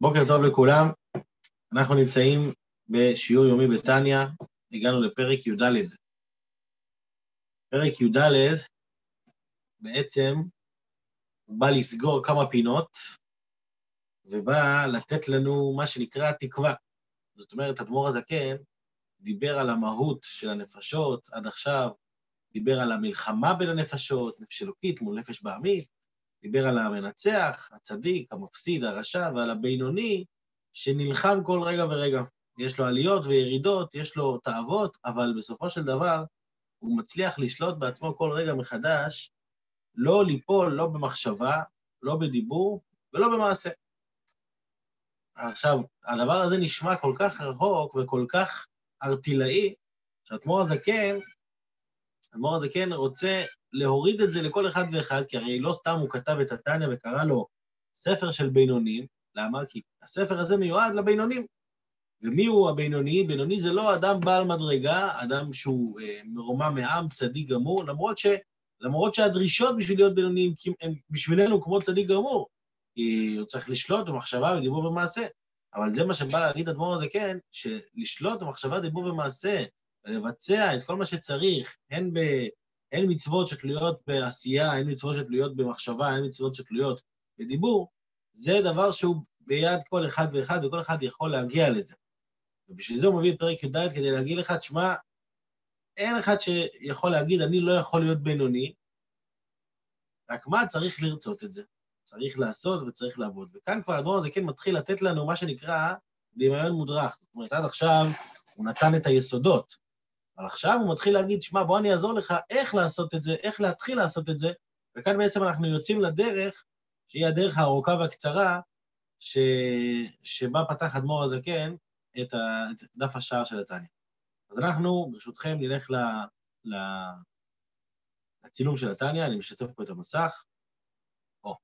בוקר טוב לכולם, אנחנו נמצאים בשיעור יומי בתניא, הגענו לפרק י"ד. פרק י"ד בעצם בא לסגור כמה פינות, ובא לתת לנו מה שנקרא תקווה. זאת אומרת, אדמו"ר הזקן דיבר על המהות של הנפשות עד עכשיו, דיבר על המלחמה בין הנפשות, נפש אלוקית מול נפש בעמית, דיבר על המנצח, הצדיק, המפסיד, הרשע, ועל הבינוני, שנלחם כל רגע ורגע. יש לו עליות וירידות, יש לו תאוות, אבל בסופו של דבר הוא מצליח לשלוט בעצמו כל רגע מחדש, לא ליפול, לא במחשבה, לא בדיבור ולא במעשה. עכשיו, הדבר הזה נשמע כל כך רחוק וכל כך ארטילאי, שהאדמו"ר הזקן, האדמו"ר הזקן רוצה להוריד את זה לכל אחד ואחד, כי הרי לא סתם הוא כתב את התניא וקרא לו ספר של בינונים, למה? כי הספר הזה מיועד לבינונים. ומי הוא הבינוני? בינוני זה לא אדם בעל מדרגה, אדם שהוא אה, מרומם מעם, צדיק גמור, למרות, ש, למרות שהדרישות בשביל להיות בינוניים הן בשבילנו כמו צדיק גמור. הוא צריך לשלוט במחשבה ודיבור ומעשה. אבל זה מה שבא להגיד אדמו"ר הזה, כן, שלשלוט במחשבה, דיבור ומעשה, ולבצע את כל מה שצריך, הן ב... אין מצוות שתלויות בעשייה, אין מצוות שתלויות במחשבה, אין מצוות שתלויות בדיבור, זה דבר שהוא ביד כל אחד ואחד, וכל אחד יכול להגיע לזה. ובשביל זה הוא מביא את פרק י"ד כדי להגיד לך, תשמע, אין אחד שיכול להגיד, אני לא יכול להיות בינוני, רק מה, צריך לרצות את זה. צריך לעשות וצריך לעבוד. וכאן כבר הדבר הזה כן מתחיל לתת לנו מה שנקרא דמיון מודרך. זאת אומרת, עד עכשיו הוא נתן את היסודות, אבל עכשיו הוא מתחיל להגיד, שמע, בוא אני אעזור לך איך לעשות את זה, איך להתחיל לעשות את זה, וכאן בעצם אנחנו יוצאים לדרך, שהיא הדרך הארוכה והקצרה, ש... שבה פתח אדמו"ר הזקן את, ה... את דף השער של התניא. אז אנחנו, ברשותכם, נלך ל... ל... לצילום של התניא, אני משתף פה את המסך. או.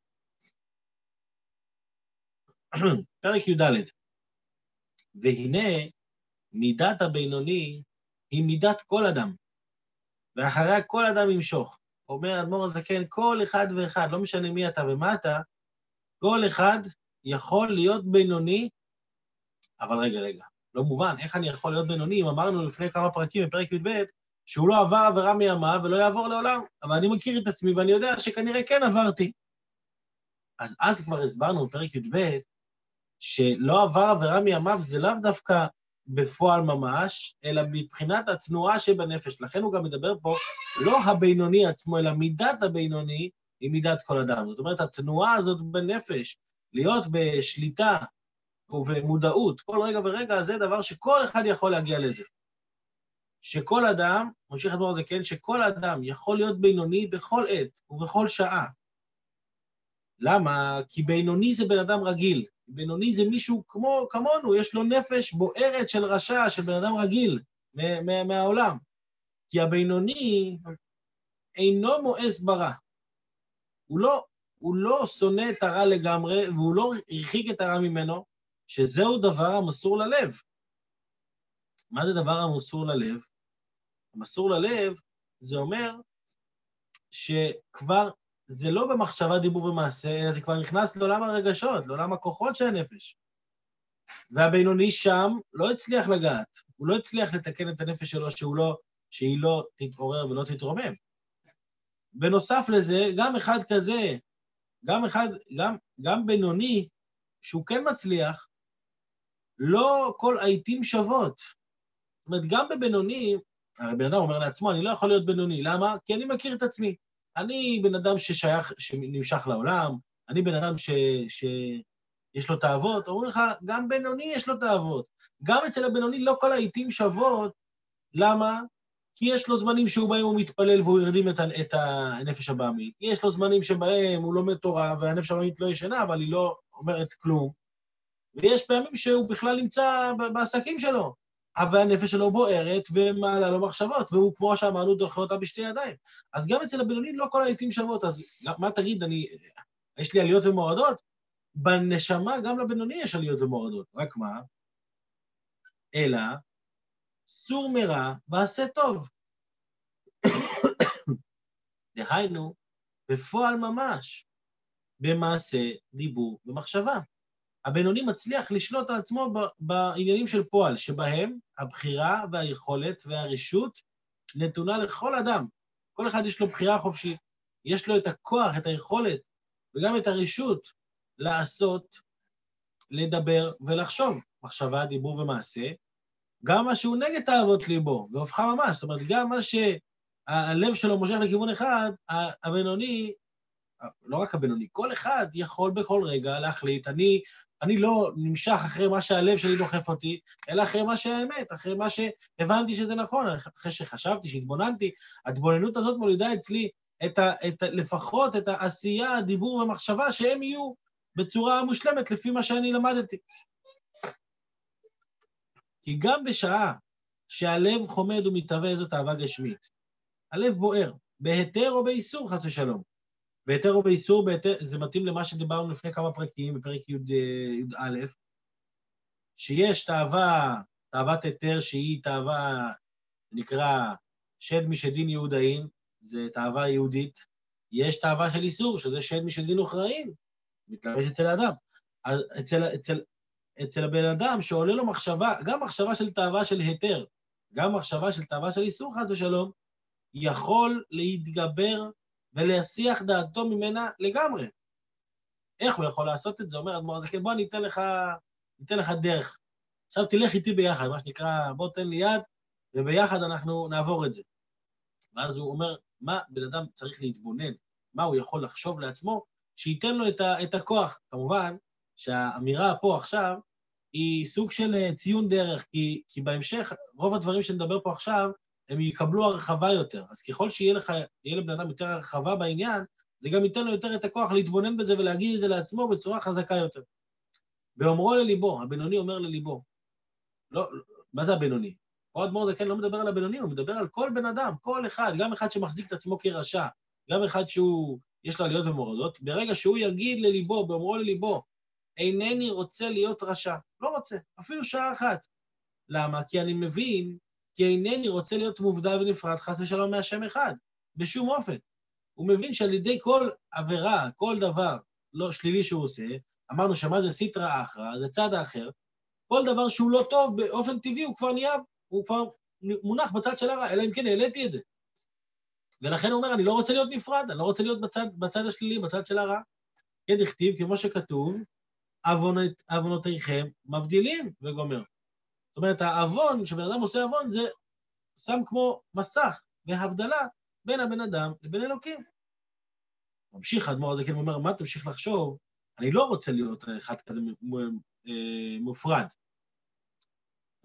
פרק י"ד: והנה מידת הבינוני היא מידת כל אדם, ואחריה כל אדם ימשוך. אומר אדמו"ר הזקן, כל אחד ואחד, לא משנה מי אתה ומה אתה, כל אחד יכול להיות בינוני, אבל רגע, רגע, לא מובן, איך אני יכול להיות בינוני אם אמרנו לפני כמה פרקים בפרק י"ב, שהוא לא עבר עבירה מימיו ולא יעבור לעולם, אבל אני מכיר את עצמי ואני יודע שכנראה כן עברתי. אז אז כבר הסברנו בפרק י"ב, שלא עבר עבירה מימיו זה לאו דווקא בפועל ממש, אלא מבחינת התנועה שבנפש. לכן הוא גם מדבר פה לא הבינוני עצמו, אלא מידת הבינוני היא מידת כל אדם. זאת אומרת, התנועה הזאת בנפש, להיות בשליטה ובמודעות כל רגע ורגע, זה דבר שכל אחד יכול להגיע לזה. שכל אדם, ממשיך לדבר על זה, כן, שכל אדם יכול להיות בינוני בכל עת ובכל שעה. למה? כי בינוני זה בן אדם רגיל. בינוני זה מישהו כמו, כמונו, יש לו נפש בוערת של רשע, של בן אדם רגיל מהעולם. כי הבינוני אינו מואס ברע. הוא לא, הוא לא שונא את הרע לגמרי, והוא לא הרחיק את הרע ממנו, שזהו דבר המסור ללב. מה זה דבר המסור ללב? המסור ללב זה אומר שכבר זה לא במחשבה, דיבור ומעשה, אלא זה כבר נכנס לעולם הרגשות, לעולם הכוחות של הנפש. והבינוני שם לא הצליח לגעת, הוא לא הצליח לתקן את הנפש שלו שהוא לא, שהיא לא תתעורר ולא תתרומם. בנוסף לזה, גם אחד כזה, גם אחד, גם, גם בינוני, שהוא כן מצליח, לא כל העיתים שוות. זאת אומרת, גם בבינוני, הרי בן אדם אומר לעצמו, אני לא יכול להיות בינוני, למה? כי אני מכיר את עצמי. אני בן אדם ששייך, שנמשך לעולם, אני בן אדם ש, שיש לו תאוות, אומרים לך, גם בינוני יש לו תאוות. גם אצל הבינוני לא כל העיתים שוות, למה? כי יש לו זמנים שבהם הוא מתפלל והוא הרדים את, את הנפש הבעמית. יש לו זמנים שבהם הוא לומד תורה והנפש הבעמית לא ישנה, אבל היא לא אומרת כלום. ויש פעמים שהוא בכלל נמצא בעסקים שלו. אבל הנפש שלו בוערת ומעלה לו מחשבות, והוא, כמו שאמרנו, דוחה אותה בשתי ידיים. אז גם אצל הבינוני לא כל העיתים שוות, אז מה תגיד, אני... יש לי עליות ומורדות? בנשמה גם לבינוני יש עליות ומורדות, רק מה? אלא, סור מרע ועשה טוב. דהיינו, בפועל ממש, במעשה, דיבור ומחשבה. הבינוני מצליח לשלוט על עצמו בעניינים של פועל, שבהם הבחירה והיכולת והרשות נתונה לכל אדם. כל אחד יש לו בחירה חופשית, יש לו את הכוח, את היכולת וגם את הרשות לעשות, לדבר ולחשוב. מחשבה, דיבור ומעשה, גם מה שהוא נגד תאוות ליבו, והופכה ממש. זאת אומרת, גם מה שהלב שלו מושך לכיוון אחד, הבינוני, לא רק הבינוני, כל אחד יכול בכל רגע להחליט, אני, אני לא נמשך אחרי מה שהלב שלי דוחף אותי, אלא אחרי מה שהאמת, אחרי מה שהבנתי שזה נכון, אחרי שחשבתי, שהתבוננתי, ההתבוננות הזאת מולידה אצלי את ה, את, לפחות את העשייה, הדיבור והמחשבה, שהם יהיו בצורה מושלמת לפי מה שאני למדתי. כי גם בשעה שהלב חומד ומתהווה זאת אהבה גשמית, הלב בוער, בהיתר או באיסור, חס ושלום. בהיתר או באיסור, בהיתר, זה מתאים למה שדיברנו לפני כמה פרקים, בפרק י"א, שיש תאווה, תאוות היתר שהיא תאווה, נקרא שד משדין יהודאין, זה תאווה יהודית. יש תאווה של איסור, שזה שד משדין אוכראין, מתלבש אצל האדם. אצל, אצל, אצל הבן אדם שעולה לו מחשבה, גם מחשבה של תאווה של היתר, גם מחשבה של תאווה של איסור, חס ושלום, יכול להתגבר ולהסיח דעתו ממנה לגמרי. איך הוא יכול לעשות את זה? אומר אדמו"ר הזקן, בוא אני אתן לך, אתן לך דרך. עכשיו תלך איתי ביחד, מה שנקרא, בוא תן לי יד, וביחד אנחנו נעבור את זה. ואז הוא אומר, מה בן אדם צריך להתבונן, מה הוא יכול לחשוב לעצמו, שייתן לו את, ה, את הכוח. כמובן שהאמירה פה עכשיו היא סוג של אה, ציון דרך, כי, כי בהמשך, רוב הדברים שנדבר פה עכשיו, הם יקבלו הרחבה יותר. אז ככל שיהיה לך, יהיה לבן אדם יותר הרחבה בעניין, זה גם ייתן לו יותר את הכוח להתבונן בזה ולהגיד את זה לעצמו בצורה חזקה יותר. ואומרו לליבו, הבינוני אומר לליבו. לא, מה זה הבינוני? פה אדמו"ר זקן לא מדבר על הבינוני, הוא מדבר על כל בן אדם, כל אחד, גם אחד שמחזיק את עצמו כרשע, גם אחד שהוא, יש לו עליות ומורדות, ברגע שהוא יגיד לליבו, באומרו לליבו, אינני רוצה להיות רשע, לא רוצה, אפילו שעה אחת. למה? כי אני מבין, כי אינני רוצה להיות מובדל ונפרד חס ושלום מהשם אחד, בשום אופן. הוא מבין שעל ידי כל עבירה, כל דבר לא שלילי שהוא עושה, אמרנו שמה זה סיטרא אחרא, זה צד האחר, כל דבר שהוא לא טוב באופן טבעי הוא כבר נהיה, הוא כבר מונח בצד של הרע, אלא אם כן העליתי את זה. ולכן הוא אומר, אני לא רוצה להיות נפרד, אני לא רוצה להיות בצד, בצד השלילי, בצד של הרע. כן, דכתיב, כמו שכתוב, עוונותיכם מבדילים, וגומר. זאת אומרת, העוון, כשבן אדם עושה עוון, זה שם כמו מסך והבדלה בין הבן אדם לבין אלוקים. ממשיך האדמו"ר הזה כן אומר, מה תמשיך לחשוב? אני לא רוצה להיות אחד כזה אה, מופרד.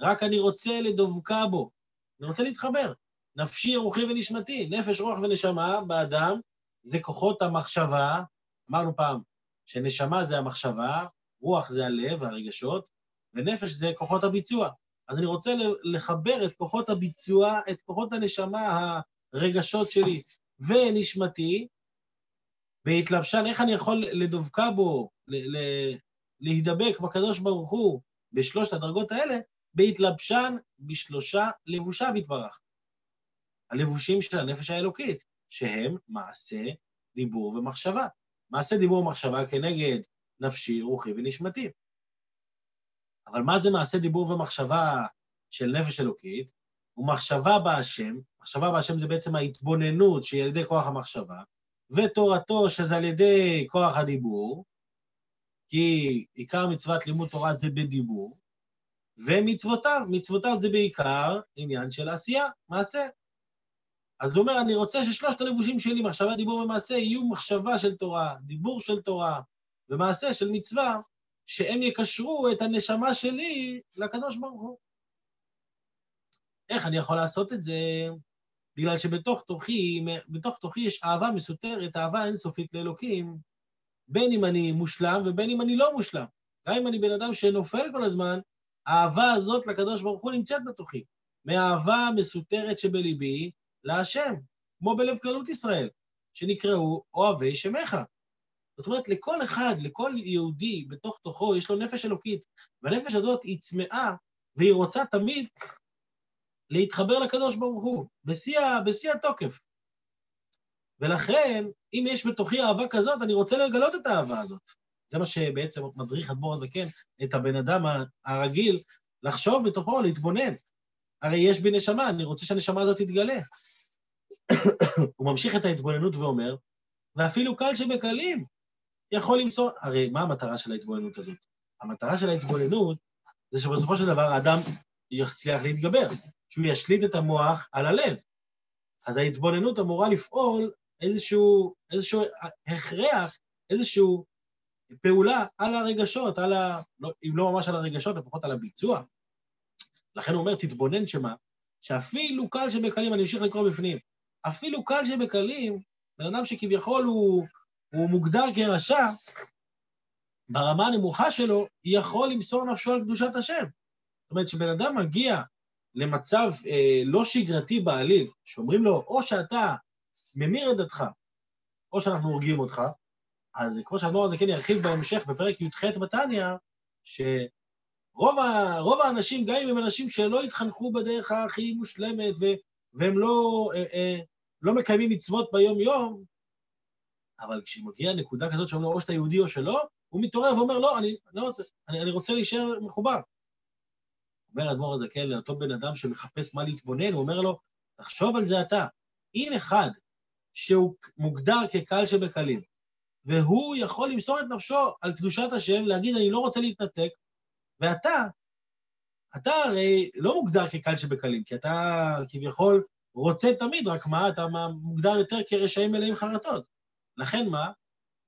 רק אני רוצה לדבקה בו, אני רוצה להתחבר. נפשי, רוחי ונשמתי, נפש, רוח ונשמה באדם זה כוחות המחשבה, אמרנו פעם שנשמה זה המחשבה, רוח זה הלב, הרגשות, ונפש זה כוחות הביצוע. אז אני רוצה לחבר את כוחות הביצוע, את כוחות הנשמה, הרגשות שלי ונשמתי, והתלבשן, איך אני יכול לדבקה בו, להידבק בקדוש ברוך הוא בשלושת הדרגות האלה? בהתלבשן בשלושה לבושיו יתברך. הלבושים של הנפש האלוקית, שהם מעשה, דיבור ומחשבה. מעשה, דיבור ומחשבה כנגד נפשי, רוחי ונשמתי. אבל מה זה מעשה דיבור ומחשבה של נפש אלוקית? ומחשבה בהשם, מחשבה בהשם זה בעצם ההתבוננות שהיא על ידי כוח המחשבה, ותורתו שזה על ידי כוח הדיבור, כי עיקר מצוות לימוד תורה זה בדיבור, ומצוותיו, מצוותיו זה בעיקר עניין של עשייה, מעשה. אז הוא אומר, אני רוצה ששלושת הלבושים שלי, מחשבה, דיבור ומעשה, יהיו מחשבה של תורה, דיבור של תורה, ומעשה של מצווה, שהם יקשרו את הנשמה שלי לקדוש ברוך הוא. איך אני יכול לעשות את זה? בגלל שבתוך תוכי, בתוך תוכי יש אהבה מסותרת, אהבה אינסופית לאלוקים, בין אם אני מושלם ובין אם אני לא מושלם. גם אם אני בן אדם שנופל כל הזמן, האהבה הזאת לקדוש ברוך הוא נמצאת בתוכי. מהאהבה המסותרת שבליבי להשם, כמו בלב כללות ישראל, שנקראו אוהבי שמך. זאת אומרת, לכל אחד, לכל יהודי בתוך תוכו, יש לו נפש אלוקית, והנפש הזאת היא צמאה, והיא רוצה תמיד להתחבר לקדוש ברוך הוא, בשיא, בשיא התוקף. ולכן, אם יש בתוכי אהבה כזאת, אני רוצה לגלות את האהבה הזאת. זה מה שבעצם מדריך אדמו"ר הזקן את הבן אדם הרגיל לחשוב בתוכו, להתבונן. הרי יש בי נשמה, אני רוצה שהנשמה הזאת תתגלה. הוא ממשיך את ההתבוננות ואומר, ואפילו קל שבקלים יכול למסור... הרי מה המטרה של ההתבוננות הזאת? המטרה של ההתבוננות זה שבסופו של דבר האדם יצליח להתגבר, שהוא ישליט את המוח על הלב. אז ההתבוננות אמורה לפעול איזשהו, איזשהו הכרח, איזשהו פעולה על הרגשות, על ה... לא, אם לא ממש על הרגשות, לפחות על הביצוע. לכן הוא אומר, תתבונן שמה? שאפילו קל שבקלים, אני אמשיך לקרוא בפנים, אפילו קל שבקלים, בן אדם שכביכול הוא, הוא מוגדר כרשע, ברמה הנמוכה שלו, יכול למסור נפשו על קדושת השם. זאת אומרת, כשבן אדם מגיע למצב אה, לא שגרתי בעליל, שאומרים לו, או שאתה ממיר את דתך, או שאנחנו הורגים אותך, אז כמו שהאדמו"ר הזה כן ירחיב בהמשך בפרק י"ח בתניא, שרוב האנשים, גם אם הם אנשים שלא התחנכו בדרך הכי מושלמת ו, והם לא, אה, אה, לא מקיימים מצוות ביום-יום, אבל כשמגיעה נקודה כזאת שאומרים לו או שאתה יהודי או שלא, הוא מתעורר ואומר, לא, אני, לא רוצה, אני, אני רוצה להישאר מחובר. אומר האדמו"ר הזה, כן, לאותו בן אדם שמחפש מה להתבונן, הוא אומר לו, תחשוב על זה אתה. אם אחד שהוא מוגדר כקל שבקלים, והוא יכול למסור את נפשו על קדושת השם, להגיד, אני לא רוצה להתנתק, ואתה, אתה הרי לא מוגדר כקל שבקלים, כי אתה כביכול רוצה תמיד, רק מה, אתה מוגדר יותר כרשעים מלאים חרטות. לכן מה?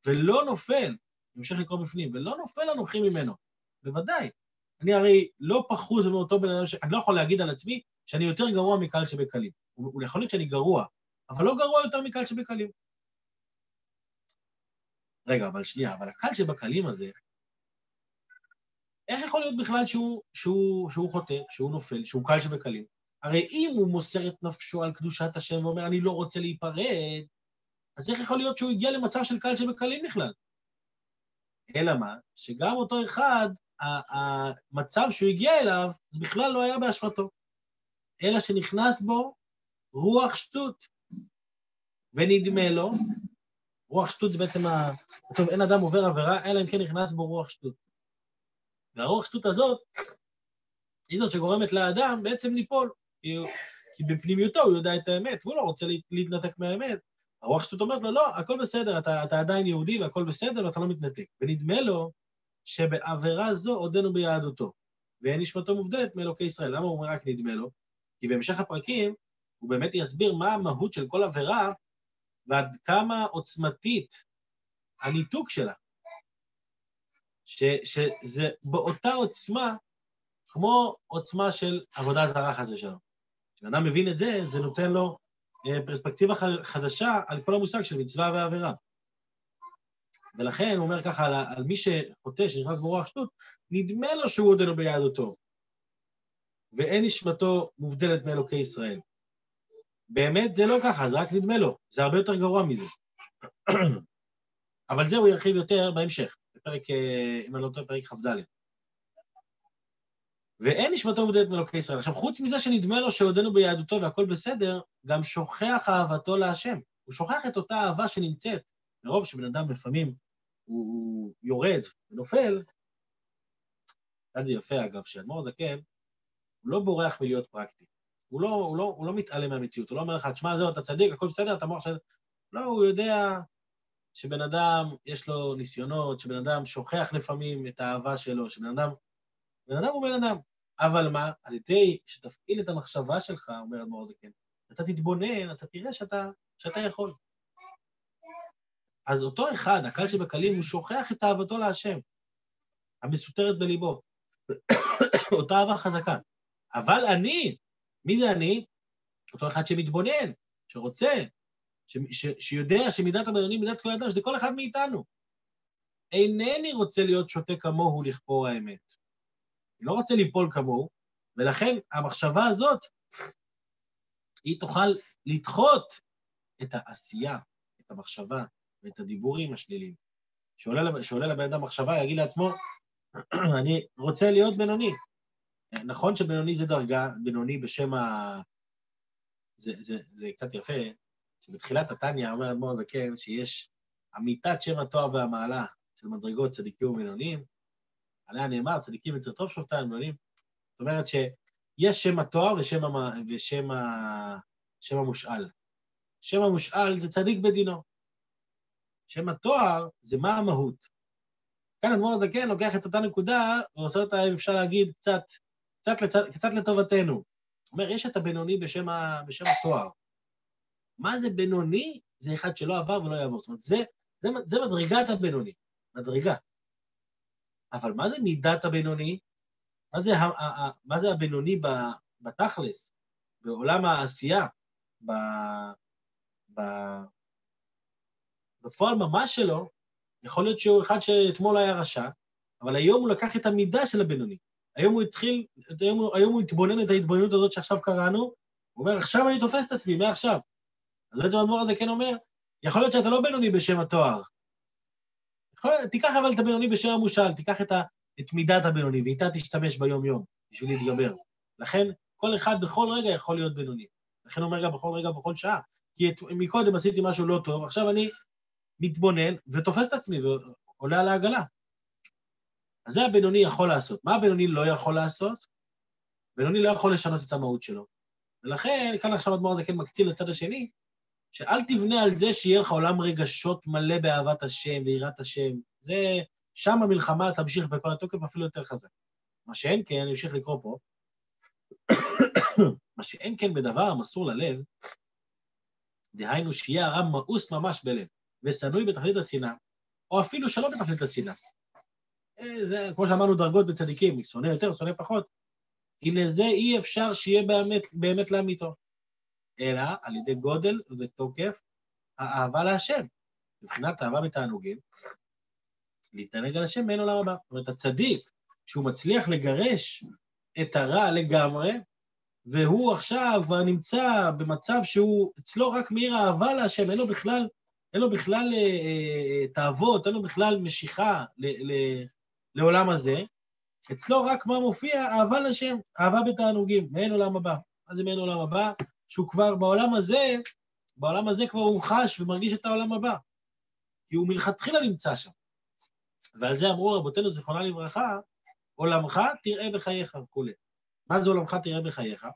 ולא נופל, אני אמשיך לקרוא בפנים, ולא נופל אנוכי ממנו, בוודאי. אני הרי לא פחות מאותו בן אדם, ש... אני לא יכול להגיד על עצמי שאני יותר גרוע מקל שבקלים. הוא יכול להיות שאני גרוע, אבל לא גרוע יותר מקל שבקלים. רגע, אבל שנייה, אבל הקל שבקלים הזה, איך יכול להיות בכלל שהוא, שהוא, שהוא חוטא, שהוא נופל, שהוא קל שבקלים? הרי אם הוא מוסר את נפשו על קדושת השם ואומר, אני לא רוצה להיפרד, אז איך יכול להיות שהוא הגיע למצב של קל שבקלים בכלל? אלא מה? שגם אותו אחד, המצב שהוא הגיע אליו, זה בכלל לא היה באשמתו, אלא שנכנס בו רוח שטות. ונדמה לו, רוח שטות זה בעצם ה... טוב, אין אדם עובר עבירה, אלא אם כן נכנס בו רוח שטות. והרוח שטות הזאת, היא זאת שגורמת לאדם בעצם ליפול, כי, כי בפנימיותו הוא יודע את האמת, והוא לא רוצה להתנתק מהאמת. הרוח שטות אומרת לו, לא, הכל בסדר, אתה, אתה עדיין יהודי והכל בסדר ואתה לא מתנתק. ונדמה לו שבעבירה זו עודנו ביהדותו, ואין נשמתו מובדלת מאלוקי ישראל. למה הוא אומר רק נדמה לו? כי בהמשך הפרקים הוא באמת יסביר מה המהות של כל עבירה ועד כמה עוצמתית הניתוק שלה. ש, שזה באותה עוצמה כמו עוצמה של עבודה זרה חס ושלום. כשאדם מבין את זה, זה נותן לו פרספקטיבה חדשה על כל המושג של מצווה ועבירה. ולכן הוא אומר ככה על, על מי שחוטא, שנכנס ברוח שטות, נדמה לו שהוא עודנו ביהדותו, ואין נשמתו מובדלת מאלוקי ישראל. באמת זה לא ככה, זה רק נדמה לו, זה הרבה יותר גרוע מזה. אבל זה הוא ירחיב יותר בהמשך, בפרק, אה, אם אני לא טועה, פרק כ"ד. ואין נשמתו מובדלת מאלוקי ישראל. עכשיו, חוץ מזה שנדמה לו שעודנו ביהדותו והכל בסדר, גם שוכח אהבתו להשם. הוא שוכח את אותה אהבה שנמצאת. מרוב שבן אדם לפעמים הוא יורד ונופל, כאן זה יפה אגב, שאדמו"ר זקן, הוא לא בורח מלהיות פרקטי. הוא לא, הוא, לא, הוא לא מתעלם מהמציאות, הוא לא אומר לך, תשמע, זהו, אתה צדיק, הכל בסדר, אתה מוח ש... לא, הוא יודע שבן אדם, יש לו ניסיונות, שבן אדם שוכח לפעמים את האהבה שלו, שבן אדם... בן אדם הוא בן אדם. אבל מה, על ידי שתפעיל את המחשבה שלך, אומר אדמו"ר זקן, אתה תתבונן, אתה תראה שאתה, שאתה יכול. אז אותו אחד, הקל שבקלים, הוא שוכח את אהבתו להשם, המסותרת בליבו. אותה אהבה חזקה. אבל אני, מי זה אני? אותו אחד שמתבונן, שרוצה, ש, ש, שיודע שמידת הבינוני מידת כל אדם, שזה כל אחד מאיתנו. אינני רוצה להיות שותה כמוהו לכפור האמת. אני לא רוצה ליפול כמוהו, ולכן המחשבה הזאת, היא תוכל לדחות את העשייה, את המחשבה ואת הדיבורים השליליים. שעולה לבן אדם מחשבה, יגיד לעצמו, אני רוצה להיות בינוני. נכון שבינוני זה דרגה, בינוני בשם ה... זה, זה, זה קצת יפה, שבתחילת התניא אומר אדמו"ר הזקן שיש אמיתת שם התואר והמעלה, של מדרגות צדיקים ובינוניים. עליה נאמר, צדיקים יצר טוב שופטיים בינוניים. זאת אומרת שיש שם התואר ושם, המ... ושם ה... שם המושאל. שם המושאל זה צדיק בדינו. שם התואר זה מה המהות. כאן אדמו"ר הזקן לוקח את אותה נקודה ועושה אותה, אם אפשר להגיד, קצת, קצת, לצ... קצת לטובתנו. זאת אומרת, יש את הבינוני בשם, ה... בשם התואר. מה זה בינוני? זה אחד שלא עבר ולא יעבור. זאת אומרת, זה, זה, זה מדרגת הבינוני, מדרגה. אבל מה זה מידת הבינוני? מה זה, ה, ה, ה, מה זה הבינוני בתכלס, בעולם העשייה, ב, ב, בפועל ממש שלו, יכול להיות שהוא אחד שאתמול היה רשע, אבל היום הוא לקח את המידה של הבינוני. היום הוא התחיל, היום הוא, היום הוא התבונן את ההתבוננות הזאת שעכשיו קראנו, הוא אומר, עכשיו אני תופס את עצמי, מעכשיו. אז בעצם האדמו"ר הזה כן אומר, יכול להיות שאתה לא בינוני בשם התואר. תיקח אבל את הבינוני בשם המושל, תיקח את, ה, את מידת הבינוני, ואיתה תשתמש ביום-יום בשביל להתגבר. לכן, כל אחד בכל רגע יכול להיות בינוני. לכן אומר גם בכל רגע, בכל שעה. כי את, מקודם עשיתי משהו לא טוב, עכשיו אני מתבונן ותופס את עצמי ועולה על העגלה. אז זה הבינוני יכול לעשות. מה הבינוני לא יכול לעשות? בינוני לא יכול לשנות את המהות שלו. ולכן, כאן עכשיו אדמו"ר הזה כן מקצין לצד השני, שאל תבנה על זה שיהיה לך עולם רגשות מלא באהבת השם ויראת השם. זה, שם המלחמה תמשיך בכל התוקף אפילו יותר חזק. מה שאין כן, אני אמשיך לקרוא פה, מה שאין כן בדבר המסור ללב, דהיינו שיהיה הרם מאוס ממש בלב, ושנוי בתכלית השנאה, או אפילו שלא בתכלית השנאה. אה, זה, כמו שאמרנו, דרגות בצדיקים, שונא יותר, שונא פחות. הנה זה אי אפשר שיהיה באמת, באמת לאמיתו. אלא על ידי גודל ותוקף האהבה להשם. מבחינת אהבה בתענוגים, להתענג על השם מאין עולם הבא. זאת אומרת, הצדיק, שהוא מצליח לגרש את הרע לגמרי, והוא עכשיו כבר נמצא במצב שהוא, אצלו רק מאיר אהבה להשם, אין לו בכלל, אין לו בכלל אה, אה, תאוות, אין לו בכלל משיכה ל, ל, לעולם הזה. אצלו רק מה מופיע? אהבה לשם, אהבה בתענוגים, מאין עולם הבא. מה זה מאין עולם הבא? שהוא כבר בעולם הזה, בעולם הזה כבר הוא חש ומרגיש את העולם הבא. כי הוא מלכתחילה נמצא שם. ועל זה אמרו רבותינו, זיכרונה לברכה, עולמך תראה בחייך וכולי. מה זה עולמך תראה בחייך?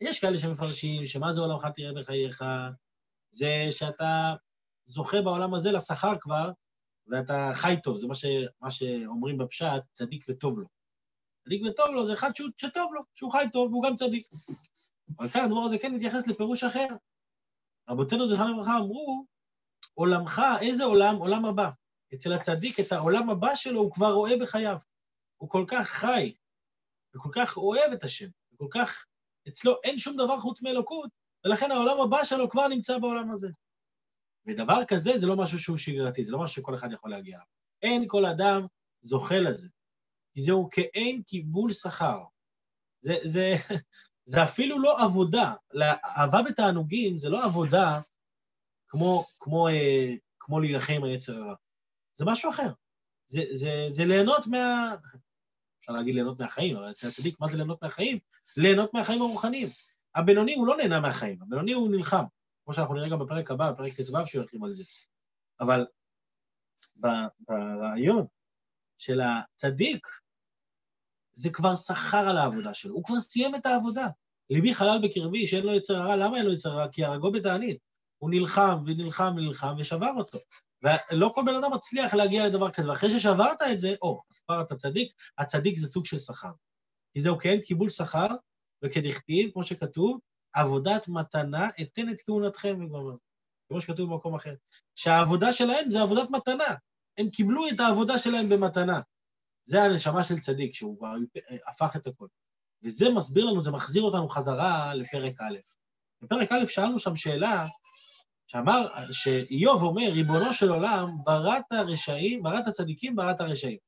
יש כאלה שמפרשים שמה זה עולמך תראה בחייך? זה שאתה זוכה בעולם הזה לשכר כבר, ואתה חי טוב, זה מה, ש, מה שאומרים בפשט, צדיק וטוב לו. צדיק וטוב לו זה אחד שהוא, שטוב לו, שהוא חי טוב והוא גם צדיק. אבל כאן הדבר הזה כן מתייחס לפירוש אחר. רבותינו זכרנו לברכה אמרו, עולמך, איזה עולם? עולם הבא. אצל הצדיק, את העולם הבא שלו הוא כבר רואה בחייו. הוא כל כך חי, וכל כך אוהב את השם, וכל כך, אצלו אין שום דבר חוץ מאלוקות, ולכן העולם הבא שלו כבר נמצא בעולם הזה. ודבר כזה זה לא משהו שהוא שגרתי, זה לא משהו שכל אחד יכול להגיע אליו. אין כל אדם זוכה לזה, כי זהו כאין קיבול שכר. זה, זה, זה אפילו לא עבודה. אהבה בתענוגים זה לא עבודה כמו, כמו, אה, כמו להילחם עם היצר הרע. זה משהו אחר. זה, זה, זה ליהנות מה... אפשר להגיד ליהנות מהחיים, אבל אצל הצדיק, מה זה ליהנות מהחיים? ליהנות מהחיים הרוחניים. הבינוני הוא לא נהנה מהחיים, הבינוני הוא נלחם, כמו שאנחנו נראה גם בפרק הבא, בפרק ט"ו שיורדים על זה. אבל ברעיון של הצדיק, זה כבר שכר על העבודה שלו, הוא כבר סיים את העבודה. ליבי חלל בקרבי, שאין לו יצר הרע, למה אין לו יצר הרע? כי הרגו בתענית. הוא נלחם ונלחם ונלחם ושבר אותו. ולא כל בן אדם מצליח להגיע לדבר כזה, ואחרי ששברת את זה, או, אז כבר אתה צדיק, הצדיק זה סוג של שכר. כי זהו כן, קיבול שכר, וכדכתיב, כמו שכתוב, עבודת מתנה אתן את כהונתכם, כמו שכתוב במקום אחר. שהעבודה שלהם זה עבודת מתנה. הם קיבלו את העבודה שלהם במתנה. זה הנשמה של צדיק, שהוא כבר הפך את הכל. וזה מסביר לנו, זה מחזיר אותנו חזרה לפרק א'. בפרק א' שאלנו שם שאלה, שאמר, שאיוב אומר, ריבונו של עולם, בראת הרשעים, בראת הצדיקים, בראת הרשעים.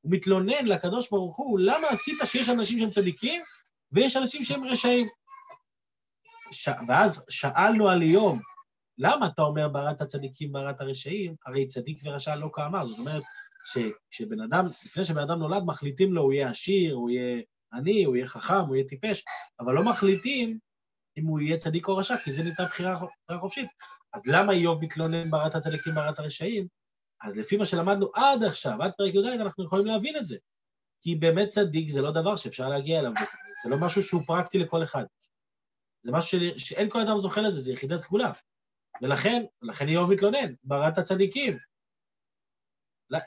הוא מתלונן לקדוש ברוך הוא, למה עשית שיש אנשים שהם צדיקים ויש אנשים שהם רשעים? ש... ואז שאלנו על איוב, למה אתה אומר בראת הצדיקים, בראת הרשעים? הרי צדיק ורשע לא כאמר. זאת אומרת, שכשבן אדם, לפני שבן אדם נולד, מחליטים לו, הוא יהיה עשיר, הוא יהיה עני, הוא יהיה חכם, הוא יהיה טיפש, אבל לא מחליטים אם הוא יהיה צדיק או רשע, כי זה ניתן בחירה, חופשית. אז למה איוב מתלונן בראת הצדיקים, בראת הרשעים? אז לפי מה שלמדנו עד עכשיו, עד פרק י"ד, אנחנו יכולים להבין את זה. כי באמת צדיק זה לא דבר שאפשר להגיע אליו, זה לא משהו שהוא פרקטי לכל אחד. זה משהו של... שאין כל אדם זוכה לזה, זה יחידת סגולה. ולכן, לכן איוב מתלונן, בראת צדיקים.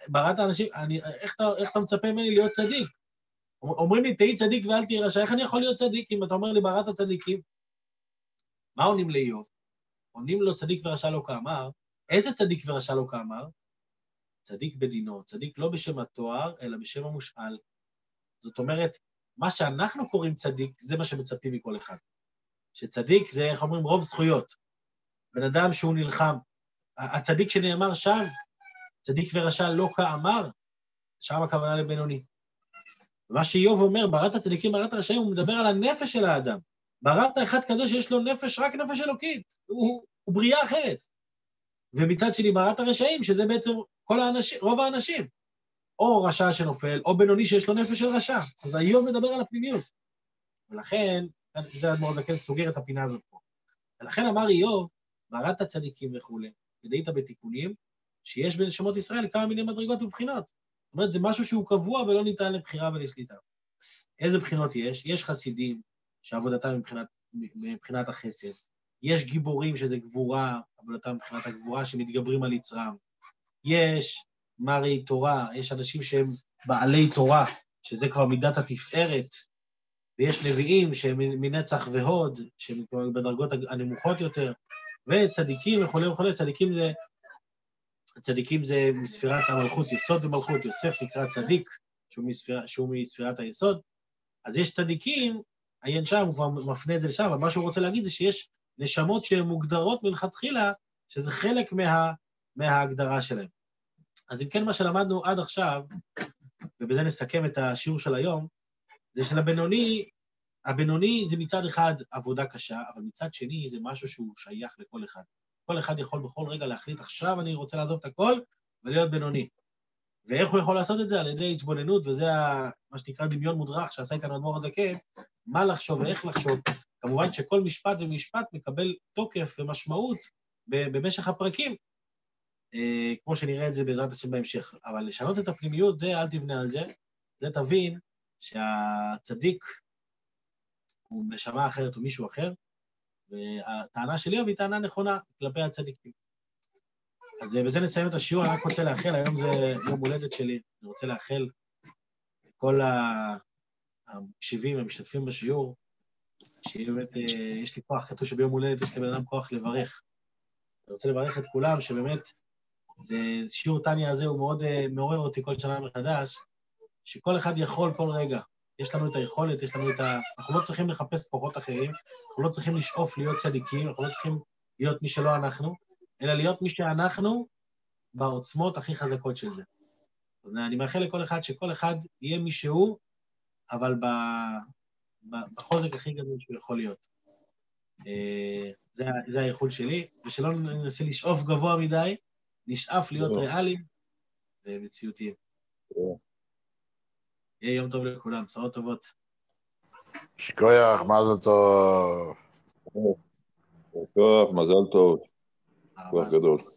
בראת אנשים, אני, איך, אתה, איך אתה מצפה ממני להיות צדיק? אומרים לי, תהי צדיק ואל תהי רשע, איך אני יכול להיות צדיק אם אתה אומר לי בראת צדיקים? מה עונים לאיוב? עונים לו צדיק ורשע לא כאמר, איזה צדיק ורשע לא כאמר? צדיק בדינו, צדיק לא בשם התואר, אלא בשם המושאל. זאת אומרת, מה שאנחנו קוראים צדיק, זה מה שמצפים מכל אחד. שצדיק זה, איך אומרים, רוב זכויות. בן אדם שהוא נלחם. הצדיק שנאמר שם, צדיק ורשע לא כאמר, שם הכוונה לבינוני. ומה שאיוב אומר, בראת הצדיקים, בראת הרשעים, הוא מדבר על הנפש של האדם. בראת אחד כזה שיש לו נפש, רק נפש אלוקית. הוא, הוא בריאה אחרת. ומצד שני בראת הרשעים, שזה בעצם כל האנשים, רוב האנשים. או רשע שנופל, או בינוני שיש לו נפש של רשע. אז איוב מדבר על הפנימיות. ולכן, זה אדמו"ר הזקן סוגר את הפינה הזאת פה. ולכן אמר איוב, בראת הצדיקים וכולי, ודאית בתיקונים, שיש בנשמות ישראל כמה מיני מדרגות ובחינות. זאת אומרת, זה משהו שהוא קבוע ולא ניתן לבחירה ולשליטה. איזה בחינות יש? יש חסידים שעבודתם מבחינת, מבחינת החסד. יש גיבורים שזה גבורה, עבודתם מבחינת הגבורה, שמתגברים על יצרם. יש מרי תורה, יש אנשים שהם בעלי תורה, שזה כבר מידת התפארת, ויש נביאים שהם מנצח והוד, שהם בדרגות הנמוכות יותר, וצדיקים וכולי וכולי, צדיקים זה, צדיקים זה מספירת המלכות, יסוד ומלכות, יוסף נקרא צדיק, שהוא, מספיר, שהוא מספירת היסוד, אז יש צדיקים, עיין שם, הוא כבר מפנה את זה לשם, אבל מה שהוא רוצה להגיד זה שיש נשמות שהן מוגדרות מלכתחילה, שזה חלק מה, מההגדרה שלהן. אז אם כן, מה שלמדנו עד עכשיו, ובזה נסכם את השיעור של היום, זה שלבינוני, הבינוני זה מצד אחד עבודה קשה, אבל מצד שני זה משהו שהוא שייך לכל אחד. כל אחד יכול בכל רגע להחליט, עכשיו אני רוצה לעזוב את הכל ולהיות בינוני. ואיך הוא יכול לעשות את זה? על ידי התבוננות, וזה מה שנקרא דמיון מודרך שעשה איתנו אדמו"ר הזקן, מה לחשוב ואיך לחשוב. כמובן שכל משפט ומשפט מקבל תוקף ומשמעות במשך הפרקים, אה, כמו שנראה את זה בעזרת השם בהמשך. אבל לשנות את הפנימיות, זה אל תבנה על זה, זה תבין שהצדיק הוא נשמה אחרת או מישהו אחר, והטענה שלי היא טענה נכונה כלפי הצדיקים. אז אה, בזה נסיים את השיעור, אני רק רוצה לאחל, היום זה יום הולדת שלי, אני רוצה לאחל לכל המקשיבים, המשתתפים בשיעור, שבאמת אה, יש לי כוח, כתוב שביום הולדת יש לבן אדם כוח לברך. אני רוצה לברך את כולם, שבאמת, זה, שיעור טניה הזה הוא מאוד uh, מעורר אותי כל שנה מחדש, שכל אחד יכול כל רגע. יש לנו את היכולת, יש לנו את ה... אנחנו לא צריכים לחפש כוחות אחרים, אנחנו לא צריכים לשאוף להיות צדיקים, אנחנו לא צריכים להיות מי שלא אנחנו, אלא להיות מי שאנחנו בעוצמות הכי חזקות של זה. אז אני מאחל לכל אחד שכל אחד יהיה מי שהוא, אבל ב... בחוזק הכי גדול שהוא יכול להיות. אה, זה, זה האיחול שלי, ושלא ננסה לשאוף גבוה מדי, נשאף להיות. ריאליים ומציאותיים. יהיה יום טוב לכולם, בשורות טובות. שכוייח, מזל טוב. כוח, מזל טוב. כוח גדול.